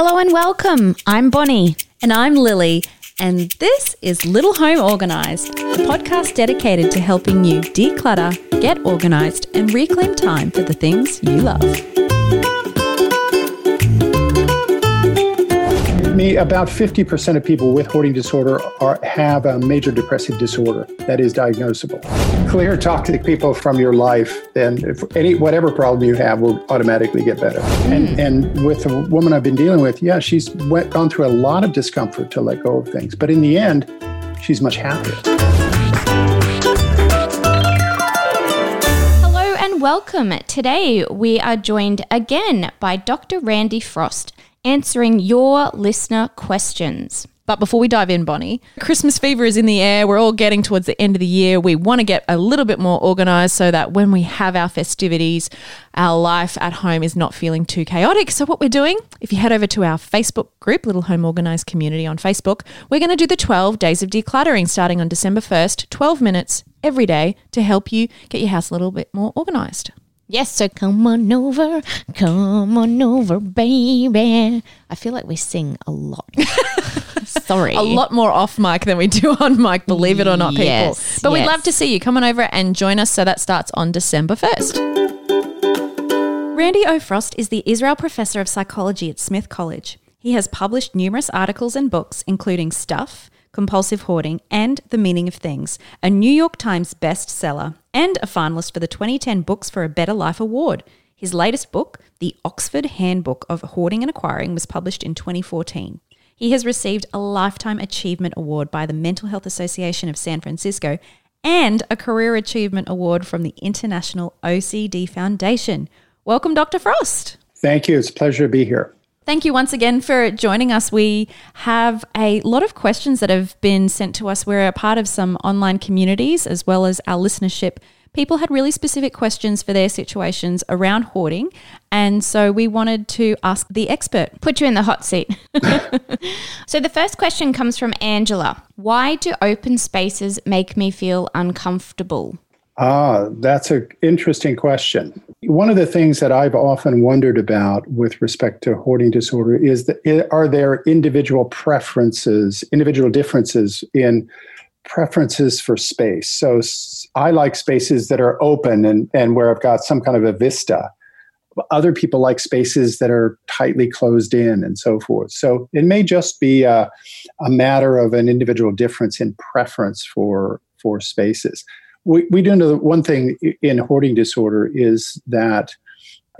Hello and welcome. I'm Bonnie. And I'm Lily. And this is Little Home Organised, a podcast dedicated to helping you declutter, get organised, and reclaim time for the things you love. Me, about 50% of people with hoarding disorder are, have a major depressive disorder that is diagnosable. Clear talk toxic people from your life, then any whatever problem you have will automatically get better. Mm. And, and with the woman I've been dealing with, yeah, she's went, gone through a lot of discomfort to let go of things. But in the end, she's much happier. Hello and welcome. Today we are joined again by Dr. Randy Frost answering your listener questions. But before we dive in, Bonnie, Christmas fever is in the air. We're all getting towards the end of the year. We want to get a little bit more organized so that when we have our festivities, our life at home is not feeling too chaotic. So, what we're doing, if you head over to our Facebook group, Little Home Organized Community on Facebook, we're going to do the 12 days of decluttering starting on December 1st, 12 minutes every day to help you get your house a little bit more organized. Yes, so come on over, come on over, baby. I feel like we sing a lot. Sorry. a lot more off mic than we do on mic, believe it or not, people. Yes, but yes. we'd love to see you. Come on over and join us. So that starts on December 1st. Randy O. Frost is the Israel Professor of Psychology at Smith College. He has published numerous articles and books, including Stuff, Compulsive Hoarding, and The Meaning of Things, a New York Times bestseller, and a finalist for the 2010 Books for a Better Life Award. His latest book, The Oxford Handbook of Hoarding and Acquiring, was published in 2014. He has received a Lifetime Achievement Award by the Mental Health Association of San Francisco and a Career Achievement Award from the International OCD Foundation. Welcome, Dr. Frost. Thank you. It's a pleasure to be here. Thank you once again for joining us. We have a lot of questions that have been sent to us. We're a part of some online communities as well as our listenership. People had really specific questions for their situations around hoarding. And so we wanted to ask the expert. Put you in the hot seat. so the first question comes from Angela Why do open spaces make me feel uncomfortable? Ah, that's an interesting question. One of the things that I've often wondered about with respect to hoarding disorder is that are there individual preferences, individual differences in preferences for space? So I like spaces that are open and, and where I've got some kind of a vista. Other people like spaces that are tightly closed in and so forth. So it may just be a, a matter of an individual difference in preference for, for spaces we, we do know that one thing in hoarding disorder is that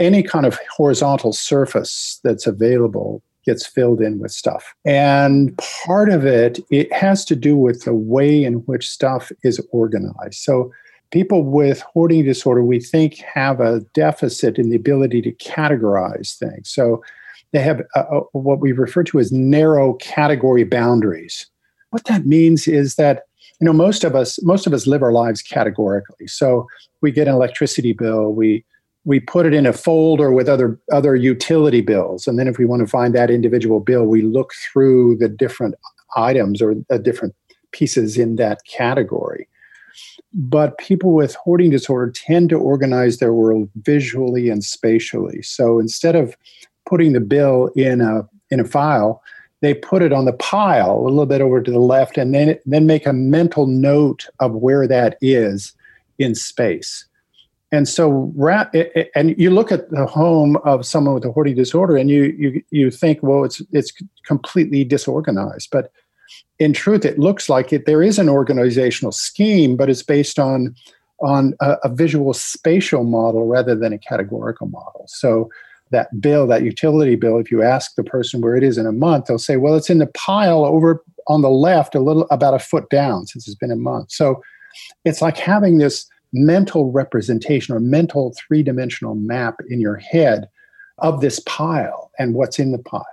any kind of horizontal surface that's available gets filled in with stuff. And part of it, it has to do with the way in which stuff is organized. So people with hoarding disorder, we think, have a deficit in the ability to categorize things. So they have what we refer to as narrow category boundaries. What that means is that you know most of us most of us live our lives categorically. So we get an electricity bill we we put it in a folder with other other utility bills. And then if we want to find that individual bill we look through the different items or the different pieces in that category. But people with hoarding disorder tend to organize their world visually and spatially. So instead of putting the bill in a in a file they put it on the pile a little bit over to the left and then then make a mental note of where that is in space. And so and you look at the home of someone with a hoarding disorder and you you you think well it's it's completely disorganized. But in truth it looks like it there is an organizational scheme but it's based on on a, a visual spatial model rather than a categorical model. So that bill, that utility bill, if you ask the person where it is in a month, they'll say, well, it's in the pile over on the left, a little about a foot down since it's been a month. So it's like having this mental representation or mental three dimensional map in your head of this pile and what's in the pile.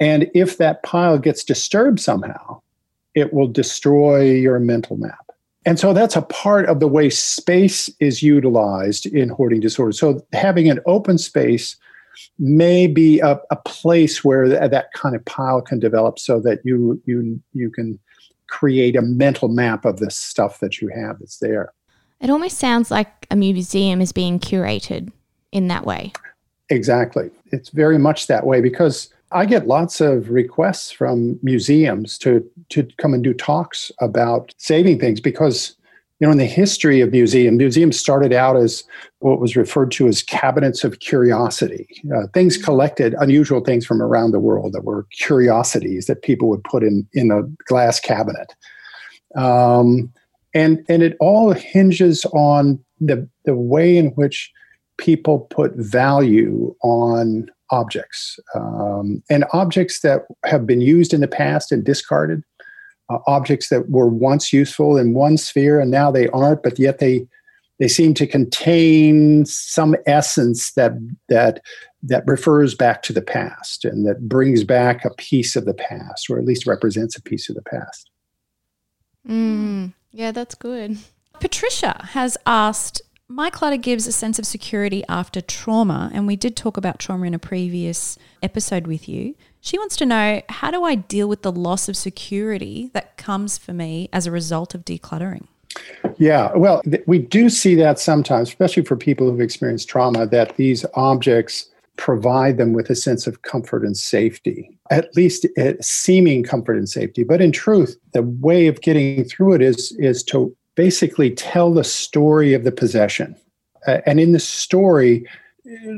And if that pile gets disturbed somehow, it will destroy your mental map. And so that's a part of the way space is utilized in hoarding disorder. So having an open space may be a, a place where th- that kind of pile can develop so that you you you can create a mental map of the stuff that you have that's there. It almost sounds like a museum is being curated in that way. Exactly. It's very much that way because I get lots of requests from museums to to come and do talks about saving things because you know in the history of museums, museums started out as what was referred to as cabinets of curiosity uh, things collected unusual things from around the world that were curiosities that people would put in in a glass cabinet. Um, and and it all hinges on the the way in which people put value on objects um, and objects that have been used in the past and discarded uh, objects that were once useful in one sphere and now they aren't but yet they they seem to contain some essence that that that refers back to the past and that brings back a piece of the past or at least represents a piece of the past mm, yeah that's good patricia has asked my clutter gives a sense of security after trauma, and we did talk about trauma in a previous episode with you. She wants to know how do I deal with the loss of security that comes for me as a result of decluttering? Yeah, well, th- we do see that sometimes, especially for people who've experienced trauma, that these objects provide them with a sense of comfort and safety, at least uh, seeming comfort and safety. But in truth, the way of getting through it is, is to basically tell the story of the possession. Uh, and in the story,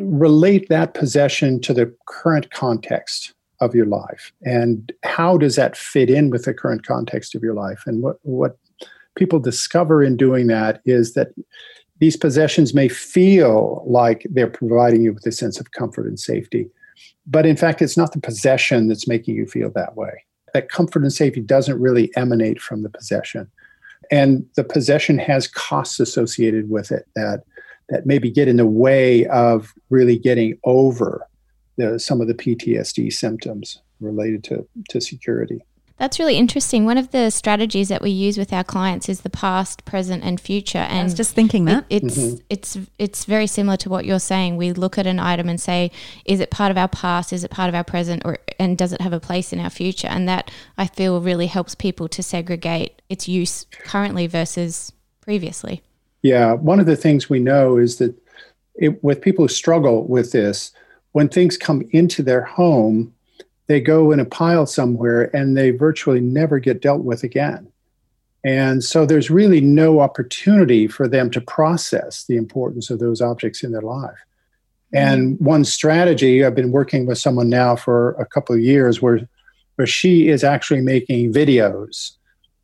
relate that possession to the current context of your life. And how does that fit in with the current context of your life? And what, what people discover in doing that is that these possessions may feel like they're providing you with a sense of comfort and safety. But in fact, it's not the possession that's making you feel that way. That comfort and safety doesn't really emanate from the possession and the possession has costs associated with it that that maybe get in the way of really getting over the, some of the PTSD symptoms related to, to security. That's really interesting. One of the strategies that we use with our clients is the past, present, and future. And I was just thinking that it, it's mm-hmm. it's it's very similar to what you're saying. We look at an item and say, is it part of our past? Is it part of our present? Or and does it have a place in our future? And that I feel really helps people to segregate its use currently versus previously. Yeah, one of the things we know is that it, with people who struggle with this, when things come into their home they go in a pile somewhere and they virtually never get dealt with again. And so there's really no opportunity for them to process the importance of those objects in their life. And mm-hmm. one strategy, I've been working with someone now for a couple of years where, where she is actually making videos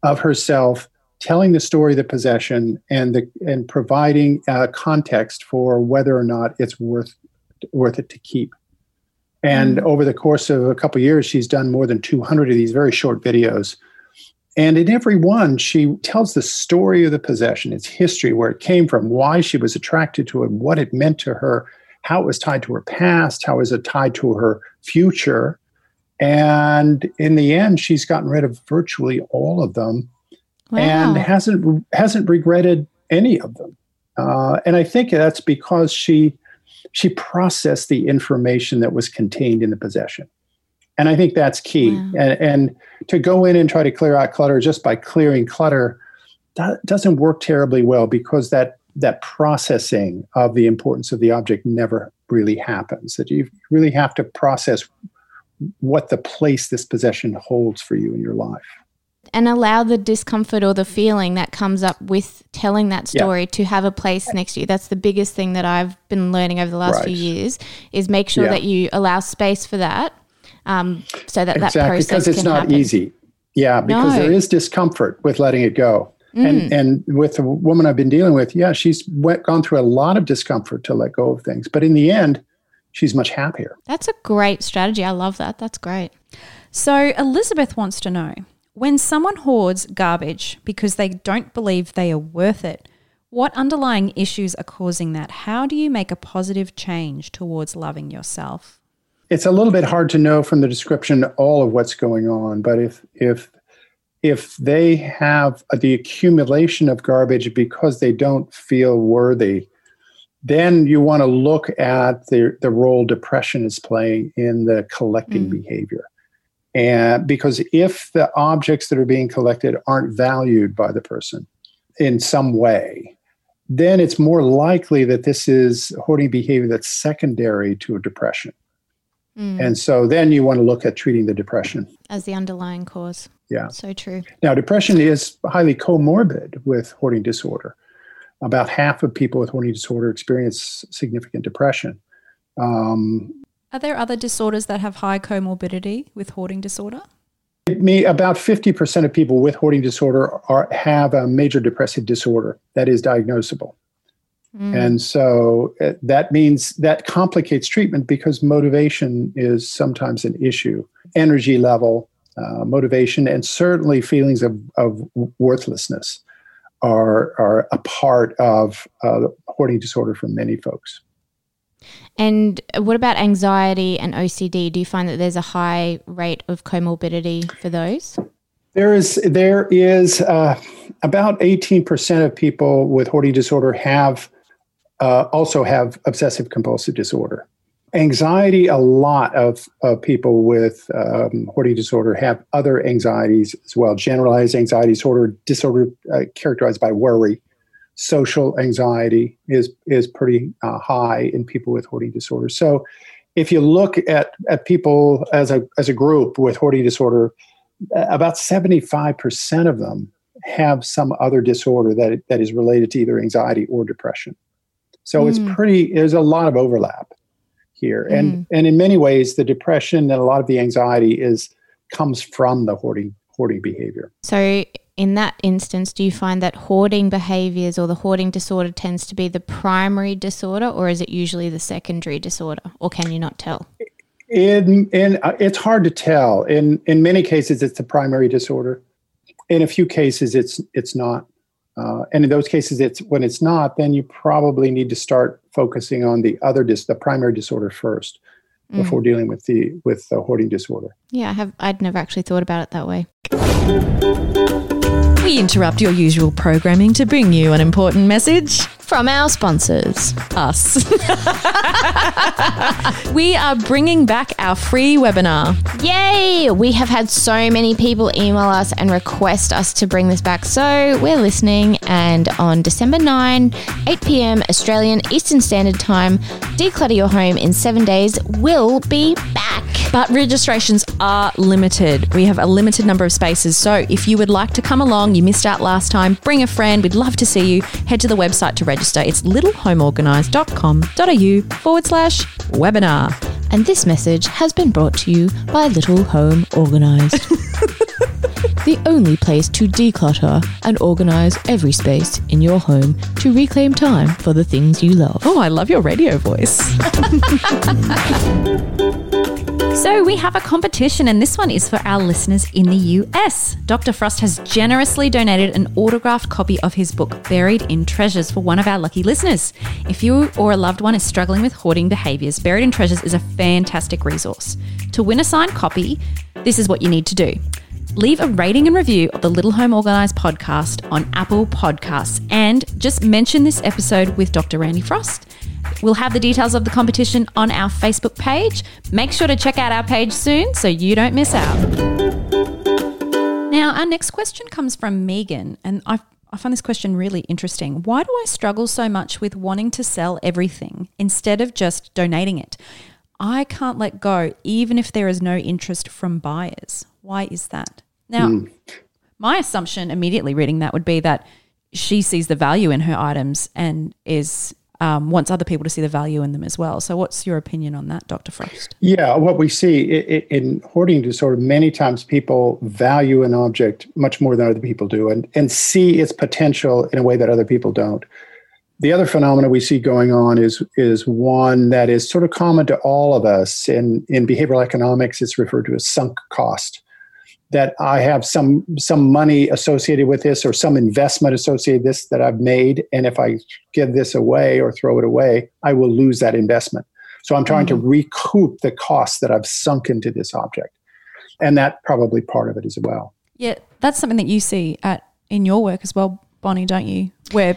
of herself telling the story of the possession and, the, and providing uh, context for whether or not it's worth, worth it to keep. And mm. over the course of a couple of years, she's done more than 200 of these very short videos. And in every one, she tells the story of the possession, its history, where it came from, why she was attracted to it, what it meant to her, how it was tied to her past, how is it tied to her future. And in the end, she's gotten rid of virtually all of them wow. and hasn't hasn't regretted any of them. Uh, and I think that's because she she processed the information that was contained in the possession. And I think that's key. Wow. And, and to go in and try to clear out clutter just by clearing clutter that doesn't work terribly well because that that processing of the importance of the object never really happens. That you really have to process what the place this possession holds for you in your life and allow the discomfort or the feeling that comes up with telling that story yeah. to have a place next to you. That's the biggest thing that I've been learning over the last right. few years is make sure yeah. that you allow space for that, um, so that exactly. that process because it's not happen. easy. Yeah, because no. there is discomfort with letting it go. Mm. And and with the woman I've been dealing with, yeah, she's went, gone through a lot of discomfort to let go of things, but in the end, she's much happier. That's a great strategy. I love that. That's great. So Elizabeth wants to know when someone hoards garbage because they don't believe they are worth it, what underlying issues are causing that? How do you make a positive change towards loving yourself? It's a little bit hard to know from the description all of what's going on, but if if if they have the accumulation of garbage because they don't feel worthy, then you want to look at the, the role depression is playing in the collecting mm. behavior. And because if the objects that are being collected aren't valued by the person in some way, then it's more likely that this is hoarding behavior that's secondary to a depression. And so then you want to look at treating the depression. As the underlying cause. Yeah. So true. Now, depression is highly comorbid with hoarding disorder. About half of people with hoarding disorder experience significant depression. Um, Are there other disorders that have high comorbidity with hoarding disorder? me, about 50% of people with hoarding disorder are, have a major depressive disorder that is diagnosable. And so uh, that means that complicates treatment because motivation is sometimes an issue. Energy level, uh, motivation, and certainly feelings of, of worthlessness are, are a part of uh, hoarding disorder for many folks. And what about anxiety and OCD? Do you find that there's a high rate of comorbidity for those? There is there is uh, about eighteen percent of people with hoarding disorder have uh, also have obsessive compulsive disorder. Anxiety, a lot of, of people with um, hoarding disorder have other anxieties as well. Generalized anxiety disorder, disorder uh, characterized by worry. Social anxiety is is pretty uh, high in people with hoarding disorder. So, if you look at at people as a as a group with hoarding disorder, about 75% of them have some other disorder that, that is related to either anxiety or depression. So it's pretty, there's a lot of overlap here. And, and in many ways, the depression and a lot of the anxiety is comes from the hoarding, hoarding behavior. So, in that instance, do you find that hoarding behaviors or the hoarding disorder tends to be the primary disorder, or is it usually the secondary disorder, or can you not tell? In, in, uh, it's hard to tell. In, in many cases, it's the primary disorder. In a few cases, it's, it's not. Uh, and in those cases, it's when it's not, then you probably need to start focusing on the other dis- the primary disorder first before dealing with the with the hoarding disorder. Yeah, I have. I'd never actually thought about it that way. We interrupt your usual programming to bring you an important message. From our sponsors. Us. we are bringing back our free webinar. Yay! We have had so many people email us and request us to bring this back. So we're listening. And on December 9, 8 p.m. Australian Eastern Standard Time, Declutter Your Home in seven days will be back. But registrations are limited. We have a limited number of spaces. So if you would like to come along, you missed out last time, bring a friend. We'd love to see you. Head to the website to register. It's littlehomeorganised.com.au forward slash webinar. And this message has been brought to you by Little Home Organised. the only place to declutter and organise every space in your home to reclaim time for the things you love. Oh, I love your radio voice. So, we have a competition, and this one is for our listeners in the US. Dr. Frost has generously donated an autographed copy of his book, Buried in Treasures, for one of our lucky listeners. If you or a loved one is struggling with hoarding behaviors, Buried in Treasures is a fantastic resource. To win a signed copy, this is what you need to do. Leave a rating and review of the Little Home Organised podcast on Apple Podcasts and just mention this episode with Dr. Randy Frost. We'll have the details of the competition on our Facebook page. Make sure to check out our page soon so you don't miss out. Now, our next question comes from Megan, and I, I find this question really interesting. Why do I struggle so much with wanting to sell everything instead of just donating it? I can't let go, even if there is no interest from buyers. Why is that? Now, hmm. my assumption immediately reading that would be that she sees the value in her items and is um, wants other people to see the value in them as well. So, what's your opinion on that, Dr. Frost? Yeah, what we see in hoarding disorder, many times people value an object much more than other people do and, and see its potential in a way that other people don't. The other phenomena we see going on is, is one that is sort of common to all of us. In, in behavioral economics, it's referred to as sunk cost. That I have some some money associated with this or some investment associated with this that I've made, and if I give this away or throw it away, I will lose that investment. So I'm trying to mm-hmm. recoup the costs that I've sunk into this object. And that probably part of it as well. Yeah, that's something that you see at in your work as well, Bonnie, don't you? Where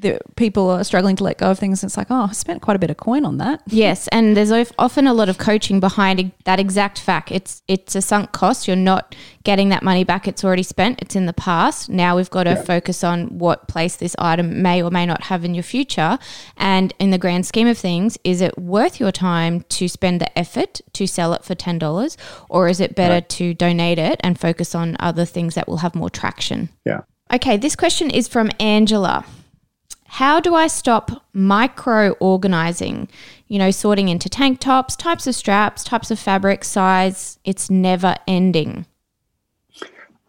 the people are struggling to let go of things. It's like, oh, I spent quite a bit of coin on that. Yes, and there's often a lot of coaching behind that exact fact. It's it's a sunk cost. You're not getting that money back. It's already spent. It's in the past. Now we've got to Yeah. focus on what place this item may or may not have in your future. And in the grand scheme of things, is it worth your time to spend the effort to sell it for ten dollars, or is it better to donate it and focus on other things that will have more traction? Yeah. Okay, this question is from Angela. How do I stop micro organizing? You know, sorting into tank tops, types of straps, types of fabric, size. It's never ending.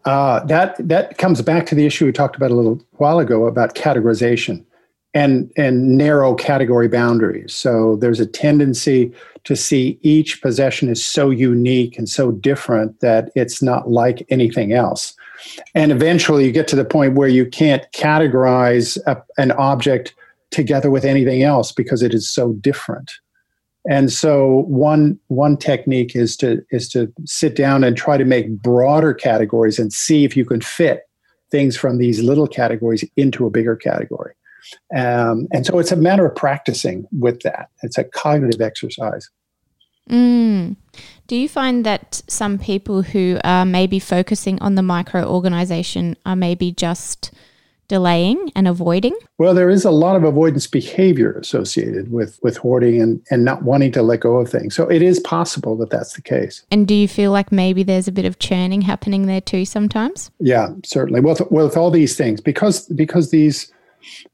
Uh, that that comes back to the issue we talked about a little while ago about categorization and and narrow category boundaries. So there's a tendency to see each possession is so unique and so different that it's not like anything else. And eventually you get to the point where you can't categorize a, an object together with anything else because it is so different. And so one one technique is to is to sit down and try to make broader categories and see if you can fit things from these little categories into a bigger category. Um, and so it's a matter of practicing with that. It's a cognitive exercise. Mm. Do you find that some people who are maybe focusing on the micro organization are maybe just delaying and avoiding? Well, there is a lot of avoidance behavior associated with with hoarding and and not wanting to let go of things. So it is possible that that's the case. And do you feel like maybe there's a bit of churning happening there too sometimes? Yeah, certainly. With with all these things, because because these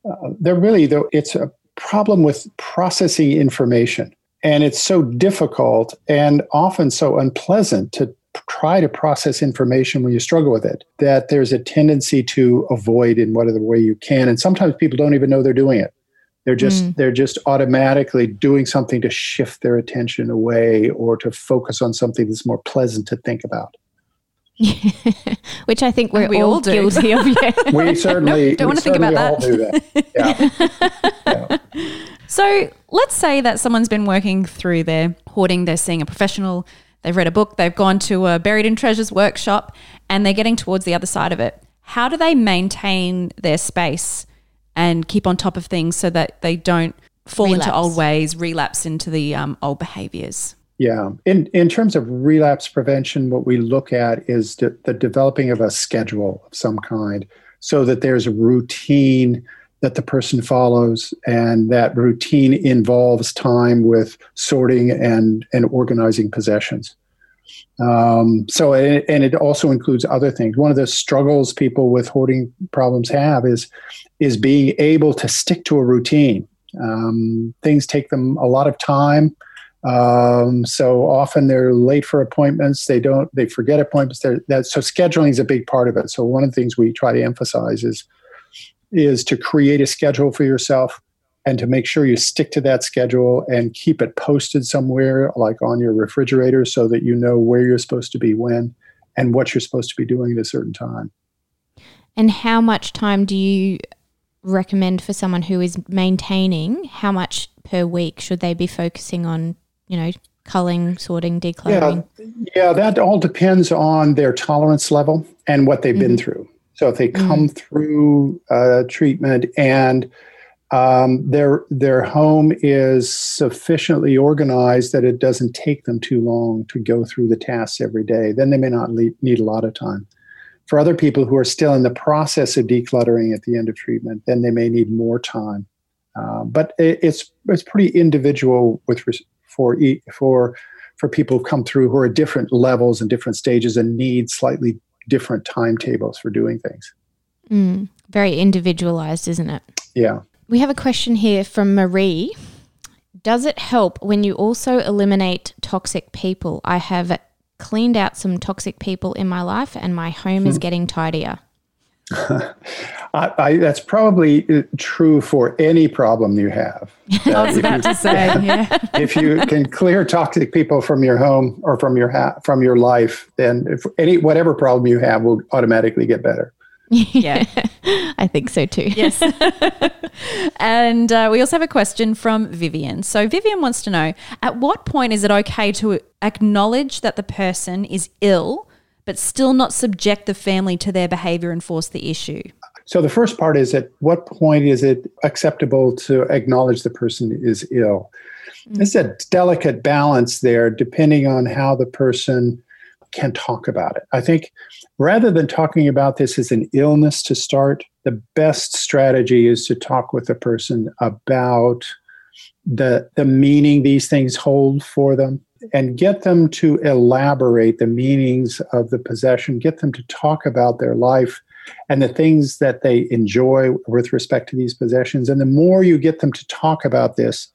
uh, they're really though it's a problem with processing information, and it's so difficult and often so unpleasant to try to process information when you struggle with it that there's a tendency to avoid in whatever way you can. And sometimes people don't even know they're doing it. They're just mm. they're just automatically doing something to shift their attention away or to focus on something that's more pleasant to think about. Which I think we're we all, all do. guilty of. Yeah. we certainly don't we wanna think about certainly all do that. Yeah So let's say that someone's been working through their hoarding, they're seeing a professional, they've read a book, they've gone to a Buried in Treasures workshop, and they're getting towards the other side of it. How do they maintain their space and keep on top of things so that they don't fall into old ways, relapse into the um, old behaviors? Yeah. In in terms of relapse prevention, what we look at is the, the developing of a schedule of some kind so that there's a routine that the person follows and that routine involves time with sorting and and organizing possessions. Um, so and, it also includes other things. One of the struggles people with hoarding problems have is is being able to stick to a routine. Um, things take them a lot of time. Um, so often they're late for appointments. They don't. They forget appointments. That so scheduling is a big part of it. So one of the things we try to emphasize is is to create a schedule for yourself and to make sure you stick to that schedule and keep it posted somewhere, like on your refrigerator, so that you know where you're supposed to be when and what you're supposed to be doing at a certain time. And how much time do you recommend for someone who is maintaining? How much per week should they be focusing on, you know, culling, sorting, decluttering? Yeah, yeah, that all depends on their tolerance level and what they've been mm-hmm. through. So if they come through uh, treatment and um, their their home is sufficiently organized that it doesn't take them too long to go through the tasks every day, then they may not le- need a lot of time. For other people who are still in the process of decluttering at the end of treatment, then they may need more time. Uh, but it, it's it's pretty individual with res- for e- for for people who come through who are at different levels and different stages and need slightly different timetables for doing things. Mm, very individualized, isn't it? Yeah. We have a question here from Marie. Does it help when you also eliminate toxic people? I have cleaned out some toxic people in my life and my home is getting tidier. I, I, that's probably uh, true for any problem you have. I was about to say, yeah. if you can clear toxic people from your home or from your ha- from your life, then if any whatever problem you have will automatically get better. Yeah. I think so too. Yes. and uh, we also have a question from Vivian. So, Vivian wants to know at what point is it okay to acknowledge that the person is ill, but still not subject the family to their behavior and force the issue? So the first part is at what point is it acceptable to acknowledge the person is ill? Mm-hmm. There's a delicate balance there, depending on how the person can talk about it. I think rather than talking about this as an illness to start, the best strategy is to talk with the person about the the meaning these things hold for them and get them to elaborate the meanings of the possession, get them to talk about their life and the things that they enjoy with respect to these possessions. And the more you get them to talk about this,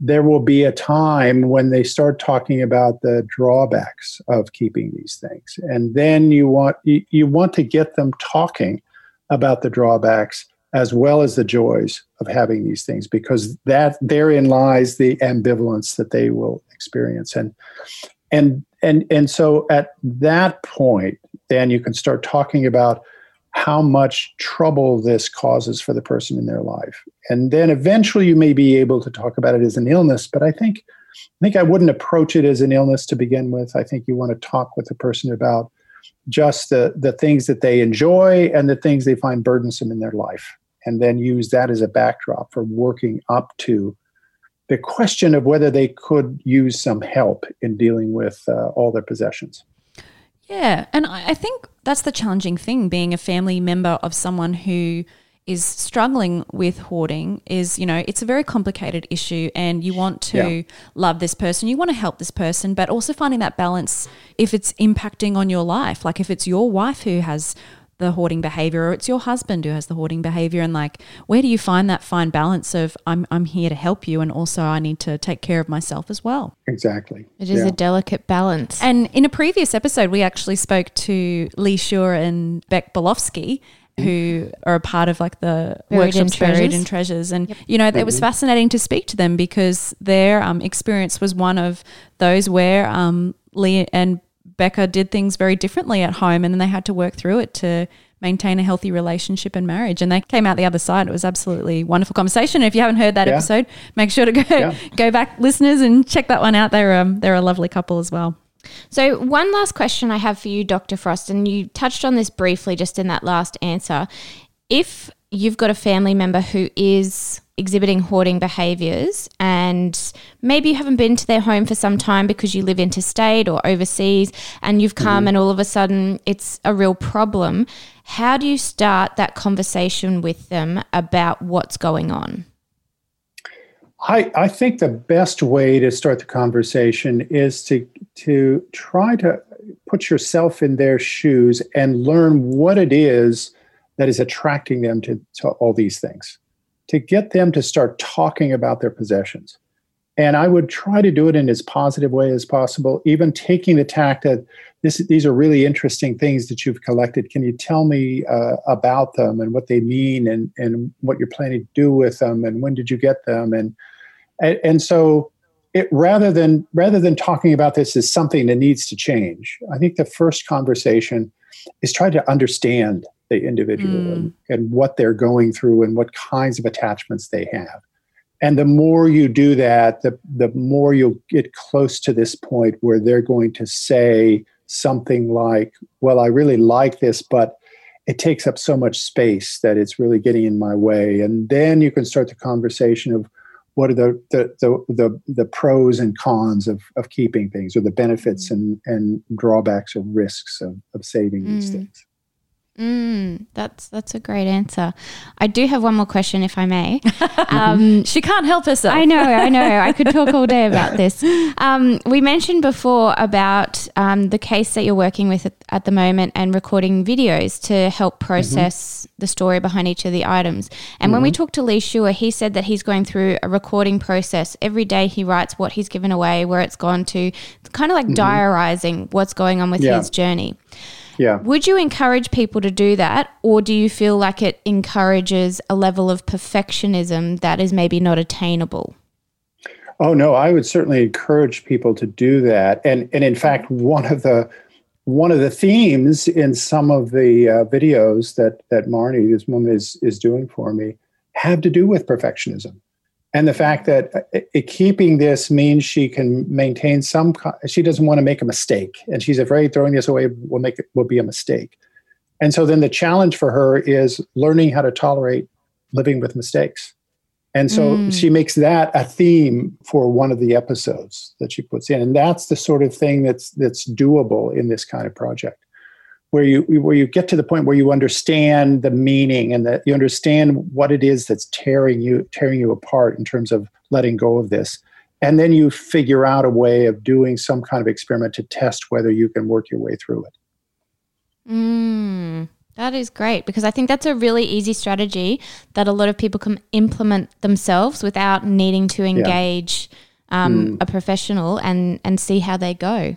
there will be a time when they start talking about the drawbacks of keeping these things. And then you want you, you want to get them talking about the drawbacks as well as the joys of having these things because that therein lies the ambivalence that they will experience. And and and and so at that point then you can start talking about how much trouble this causes for the person in their life. And then eventually you may be able to talk about it as an illness but i think i think i wouldn't approach it as an illness to begin with. I think you want to talk with the person about just the the things that they enjoy and the things they find burdensome in their life and then use that as a backdrop for working up to the question of whether they could use some help in dealing with uh, all their possessions. Yeah, and I think that's the challenging thing being a family member of someone who is struggling with hoarding is you know it's a very complicated issue and you want to yeah. love this person you want to help this person but also finding that balance if it's impacting on your life like if it's your wife who has the hoarding behavior or it's your husband who has the hoarding behavior and like where do you find that fine balance of I'm I'm here to help you and also I need to take care of myself as well. Exactly. It is yeah. a delicate balance. And in a previous episode we actually spoke to Lee Shuer and Beck Bolofsky who are a part of like the buried workshops in buried in treasures and yep. you know it was mm-hmm. fascinating to speak to them because their um, experience was one of those where um, Lee and Becca did things very differently at home and then they had to work through it to maintain a healthy relationship and marriage. And they came out the other side. It was absolutely wonderful conversation. If you haven't heard that yeah. episode, make sure to go yeah. go back, listeners, and check that one out. They're um, they're a lovely couple as well. So, one last question I have for you, Dr. Frost, and you touched on this briefly just in that last answer. If you've got a family member who is exhibiting hoarding behaviors and maybe you haven't been to their home for some time because you live interstate or overseas and you've come mm. and all of a sudden it's a real problem. How do you start that conversation with them about what's going on? I, I think the best way to start the conversation is to to try to put yourself in their shoes and learn what it is that is attracting them to, to all these things to get them to start talking about their possessions. And I would try to do it in as positive way as possible, even taking the tact that this, these are really interesting things that you've collected. Can you tell me uh, about them and what they mean and, and what you're planning to do with them and when did you get them? And, and, and so it, rather than rather than talking about this as something that needs to change, I think the first conversation is try to understand the individual mm. and, and what they're going through and what kinds of attachments they have. And the more you do that, the, the more you'll get close to this point where they're going to say something like, Well, I really like this, but it takes up so much space that it's really getting in my way. And then you can start the conversation of what are the the the, the, the pros and cons of, of keeping things or the benefits mm. and, and drawbacks or risks of, of saving mm. these things. Mm, that's that's a great answer. I do have one more question, if I may. Um, she can't help herself. I know, I know. I could talk all day about this. Um, we mentioned before about um, the case that you're working with at, at, the moment and recording videos to help mm-hmm. process mm-hmm. the story behind each of the items. And mm-hmm. when we mm-hmm. talked to Lee Shuer, he said that he's going through a recording process every day. He writes what he's given away, where it's gone to, kind of like mm-hmm. diarizing what's going on with yeah. his journey. Yeah. Would you encourage people to do that, or do you feel like it encourages a level of perfectionism that is maybe not attainable? Oh no, I would certainly encourage people to do that. And and in fact, one of the one of the themes in some of the uh, videos that that Marnie, this woman, is is doing for me, have to do with perfectionism and the fact that uh, it, keeping this means she can maintain some she doesn't want to make a mistake and she's afraid throwing this away will make it will be a mistake And so then the challenge for her is learning how to tolerate living with mistakes. And so mm. she makes that a theme for one of the episodes that she puts in. And that's the sort of thing that's that's doable in this kind of project. Where you where you get to the point where you understand the meaning and that you understand what it is that's tearing you tearing you apart in terms of letting go of this. And then you figure out a way of doing some kind of experiment to test whether you can work your way through it. Mm. That is great because I think that's a really easy strategy that a lot of people can implement themselves without needing to engage yeah. um, mm. a professional and, and see how they go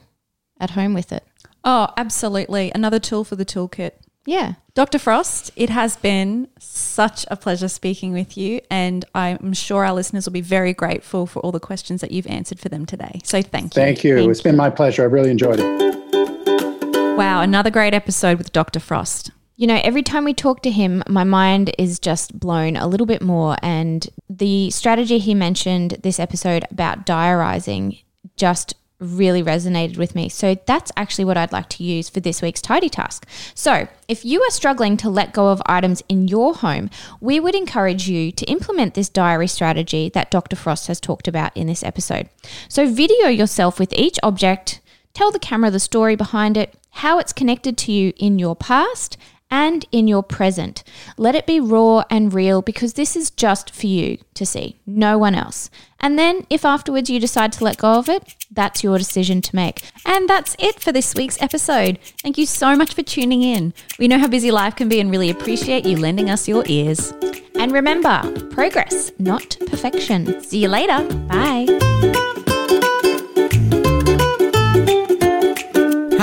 at home with it. Oh, absolutely. Another tool for the toolkit. Yeah. Dr. Frost, it has been such a pleasure speaking with you, and I'm sure our listeners will be very grateful for all the questions that you've answered for them today. So thank you. Thank you. Thank it's you. been my pleasure. I really enjoyed it. Wow, another great episode with Dr. Frost. You know, every time we talk to him, my mind is just blown a little bit more. And the strategy he mentioned this episode about diarizing just really resonated with me. So that's actually what I'd like to use for this week's tidy task. So, if you are struggling to let go of items in your home, we would encourage you to implement this diary strategy that Dr. Frost has talked about in this episode. So, video yourself with each object, tell the camera the story behind it, how it's connected to you in your past, and in your present. Let it be raw and real because this is just for you to see, no one else. And then, if afterwards you decide to let go of it, that's your decision to make. And that's it for this week's episode. Thank you so much for tuning in. We know how busy life can be and really appreciate you lending us your ears. And remember, progress, not perfection. See you later. Bye.